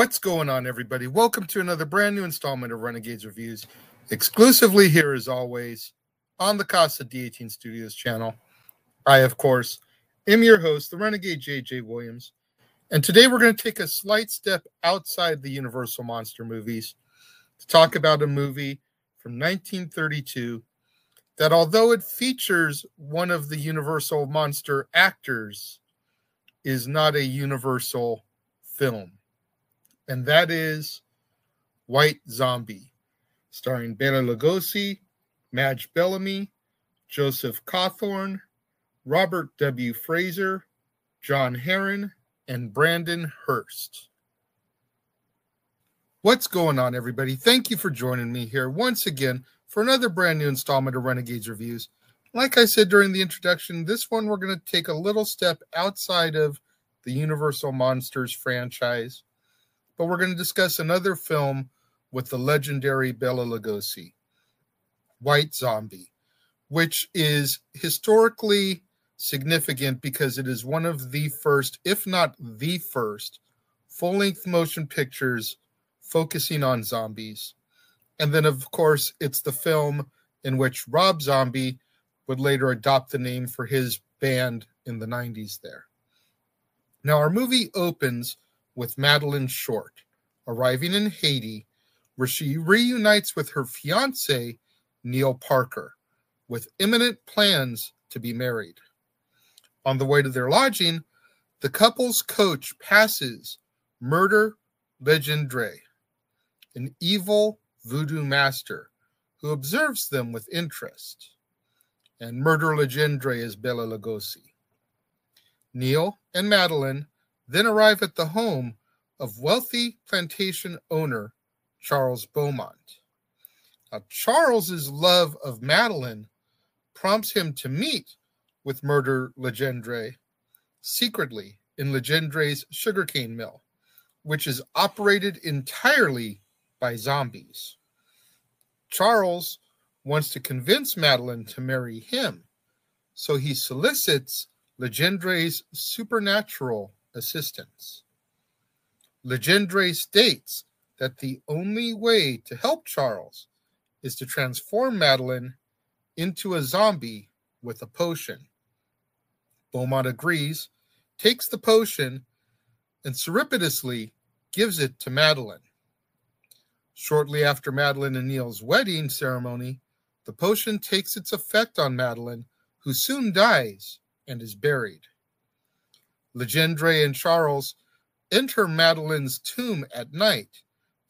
What's going on, everybody? Welcome to another brand new installment of Renegades Reviews, exclusively here as always on the Casa D18 Studios channel. I, of course, am your host, the Renegade JJ Williams, and today we're going to take a slight step outside the Universal Monster movies to talk about a movie from 1932 that, although it features one of the Universal Monster actors, is not a Universal film and that is White Zombie, starring Bela Lugosi, Madge Bellamy, Joseph Cawthorn, Robert W. Frazer, John Harron, and Brandon Hurst. What's going on, everybody? Thank you for joining me here once again for another brand new installment of Renegades Reviews. Like I said during the introduction, this one we're going to take a little step outside of the Universal Monsters franchise but we're going to discuss another film with the legendary Bela Lugosi, White Zombie, which is historically significant because it is one of the first, if not the first, full length motion pictures focusing on zombies. And then, of course, it's the film in which Rob Zombie would later adopt the name for his band in the 90s there. Now, our movie opens with Madeline Short, arriving in Haiti, where she reunites with her fiance, Neil Parker, with imminent plans to be married. On the way to their lodging, the couple's coach passes Murder Legendre, an evil voodoo master who observes them with interest. And Murder Legendre is Bela Lugosi. Neil and Madeline then arrive at the home of wealthy plantation owner Charles Beaumont. Now, Charles's love of Madeline prompts him to meet with Murder Legendre secretly in Legendre's sugarcane mill, which is operated entirely by zombies. Charles wants to convince Madeline to marry him, so he solicits Legendre's supernatural assistance. Legendre states that the only way to help Charles is to transform Madeline into a zombie with a potion. Beaumont agrees, takes the potion, and surreptitiously gives it to Madeline. Shortly after Madeline and Neil's wedding ceremony, the potion takes its effect on Madeline, who soon dies and is buried. Legendre and Charles enter Madeline's tomb at night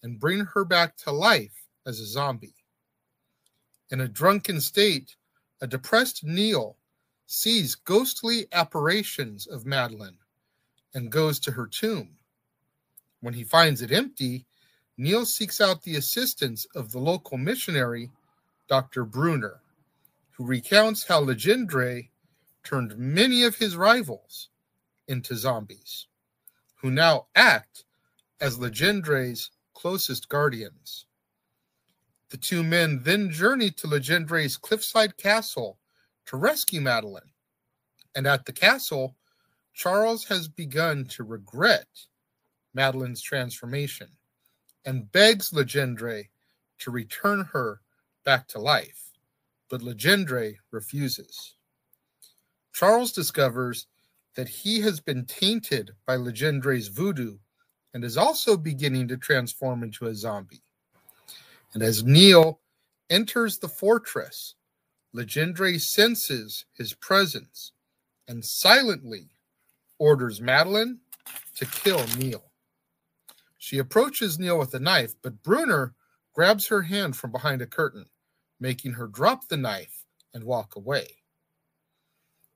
and bring her back to life as a zombie. In a drunken state, a depressed Neil sees ghostly apparitions of Madeline and goes to her tomb. When he finds it empty, Neil seeks out the assistance of the local missionary, Dr. Bruner, who recounts how Legendre turned many of his rivals into zombies who now act as Legendre's closest guardians. The two men then journey to Legendre's cliffside castle to rescue Madeline. And at the castle, Charles has begun to regret Madeline's transformation and begs Legendre to return her back to life. But Legendre refuses. Charles discovers that he has been tainted by Legendre's voodoo and is also beginning to transform into a zombie. And as Neil enters the fortress, Legendre senses his presence and silently orders Madeline to kill Neil. She approaches Neil with a knife, but Bruner grabs her hand from behind a curtain, making her drop the knife and walk away.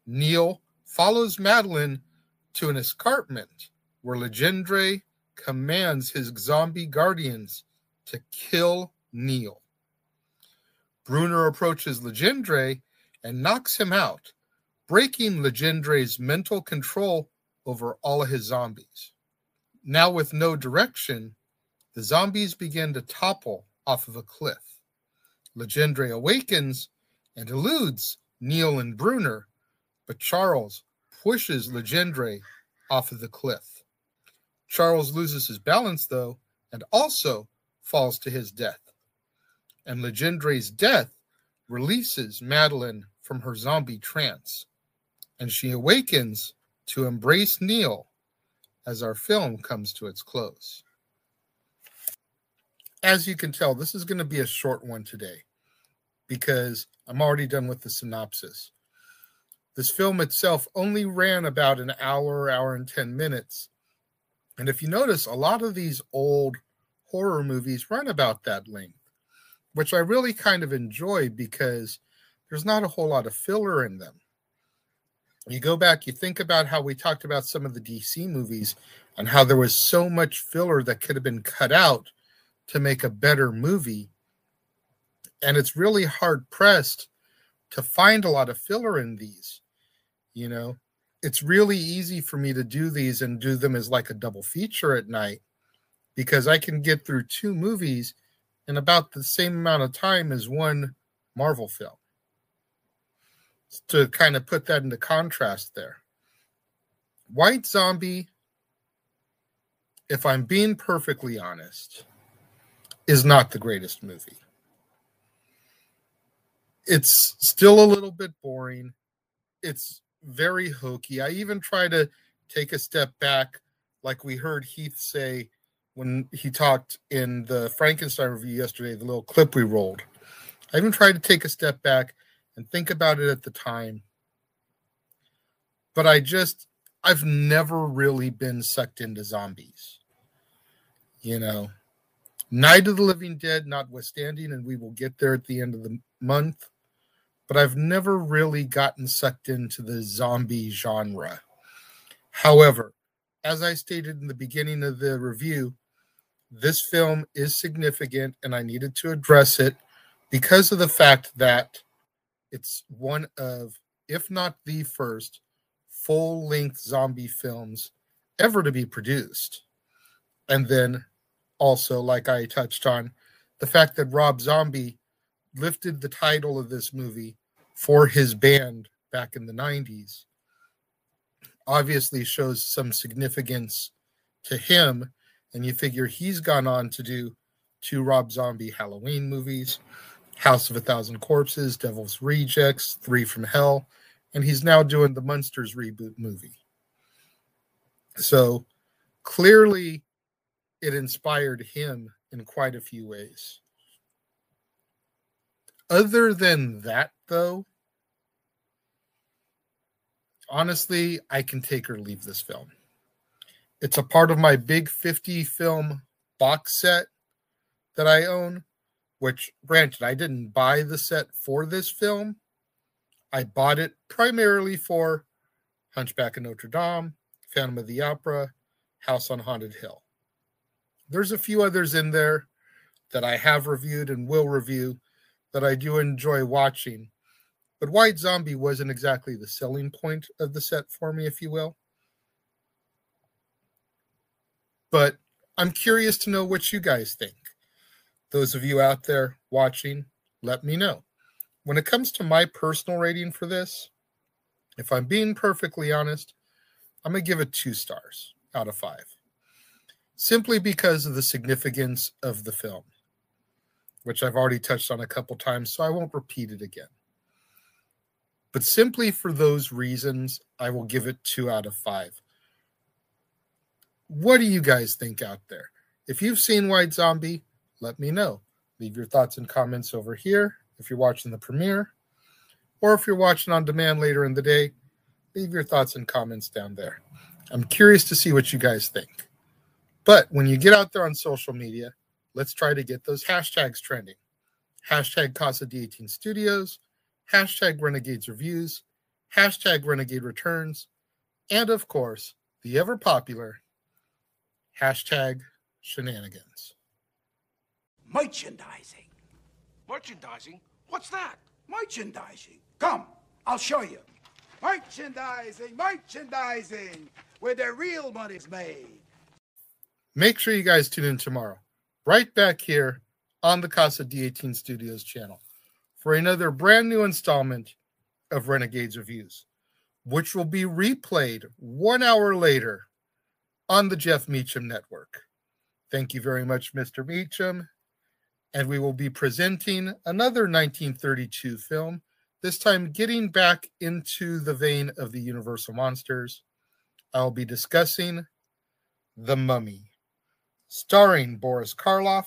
Neil follows Madeline to an escarpment where Legendre commands his zombie guardians to kill Neil. Bruner approaches Legendre and knocks him out, breaking Legendre's mental control over all of his zombies. Now, with no direction, the zombies begin to topple off of a cliff. Legendre awakens and eludes Neil and Bruner but Charles pushes Legendre off of the cliff. Charles loses his balance, though, and also falls to his death. And Legendre's death releases Madeline from her zombie trance, and she awakens to embrace Neil as our film comes to its close. As you can tell, this is going to be a short one today because I'm already done with the synopsis. This film itself only ran about an hour, hour and 10 minutes. And if you notice, a lot of these old horror movies run about that length, which I really kind of enjoy because there's not a whole lot of filler in them. You go back, you think about how we talked about some of the DC movies and how there was so much filler that could have been cut out to make a better movie. And it's really hard pressed to find a lot of filler in these. You know, it's really easy for me to do these and do them as like a double feature at night because I can get through two movies in about the same amount of time as one Marvel film. To kind of put that into contrast there. White Zombie, if I'm being perfectly honest, is not the greatest movie. It's still a little bit boring. It's very hokey. I even try to take a step back, like we heard Heath say when he talked in the Frankenstein review yesterday, the little clip we rolled. I even tried to take a step back and think about it at the time. But I just, I've never really been sucked into zombies. You know, Night of the Living Dead, notwithstanding, and we will get there at the end of the month but I've never really gotten sucked into the zombie genre. However, as I stated in the beginning of the review, this film is significant and I needed to address it because of the fact that it's one of, if not the first, full length zombie films ever to be produced. And then also, like I touched on, the fact that Rob Zombie lifted the title of this movie for his band back in the 90s obviously shows some significance to him. And you figure he's gone on to do two Rob Zombie Halloween movies, House of a Thousand Corpses, Devil's Rejects, Three from Hell, and he's now doing the Munsters reboot movie. So clearly, it inspired him in quite a few ways. Other than that, though, honestly, I can take or leave this film. It's a part of my big 50 film box set that I own, which, granted, I didn't buy the set for this film. I bought it primarily for Hunchback of Notre Dame, Phantom of the Opera, House on Haunted Hill. There's a few others in there that I have reviewed and will review that I do enjoy watching. But White Zombie wasn't exactly the selling point of the set for me, if you will. But I'm curious to know what you guys think. Those of you out there watching, let me know. When it comes to my personal rating for this, if I'm being perfectly honest, I'm going to give it two stars out of five. Simply because of the significance of the film which I've already touched on a couple times, so I won't repeat it again. But simply for those reasons, I will give it two out of five. What do you guys think out there? If you've seen White Zombie, let me know. Leave your thoughts and comments over here if you're watching the premiere, or if you're watching on demand later in the day, leave your thoughts and comments down there. I'm curious to see what you guys think. But when you get out there on social media, let's try to get those hashtags trending. Hashtag Casa D18 Studios, hashtag Renegades Reviews, hashtag Renegade Returns, and of course, the ever popular hashtag Shenanigans. Merchandising. Merchandising? What's that? Merchandising. Come, I'll show you. Merchandising, merchandising, where the real money's made. Make sure you guys tune in tomorrow right back here on the Casa D18 Studios channel for another brand new installment of Renegades Reviews, which will be replayed one hour later on the Jeff Meacham Network. Thank you very much, Mr. Meacham. And we will be presenting another 1932 film, this time getting back into the vein of the Universal Monsters. I'll be discussing The Mummy, starring Boris Karloff,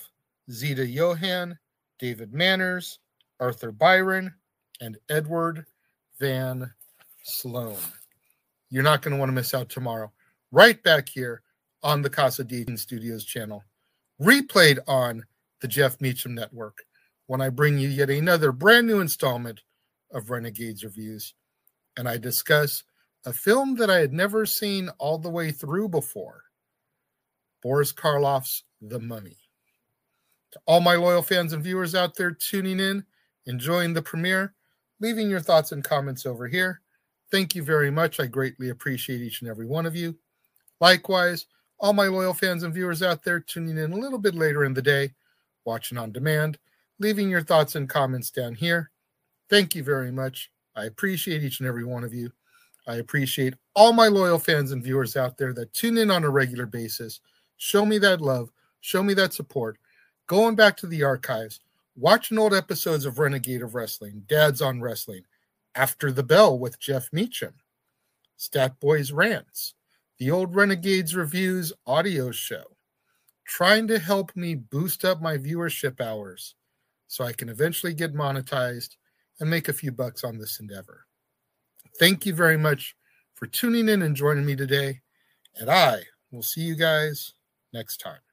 Zita Johann, David Manners, Arthur Byron, and Edward Van Sloan. You're not going to want to miss out tomorrow. Right back here on the Casa D18 Studios channel, replayed on the Jeff Meacham Network, when I bring you yet another brand new installment of Renegades Reviews, and I discuss a film that I had never seen all the way through before Boris Karloff's The Mummy. To all my loyal fans and viewers out there tuning in, enjoying the premiere, leaving your thoughts and comments over here. Thank you very much. I greatly appreciate each and every one of you. Likewise, all my loyal fans and viewers out there tuning in a little bit later in the day, watching on demand, leaving your thoughts and comments down here. Thank you very much. I appreciate each and every one of you. I appreciate all my loyal fans and viewers out there that tune in on a regular basis. Show me that love, show me that support. Going back to the archives, watching old episodes of Renegade of Wrestling, Dad's on Wrestling, After the Bell with Jeff Meacham, Stat Boys Rants, the Old Renegades Reviews audio show, trying to help me boost up my viewership hours so I can eventually get monetized and make a few bucks on this endeavor. Thank you very much for tuning in and joining me today, and I will see you guys next time.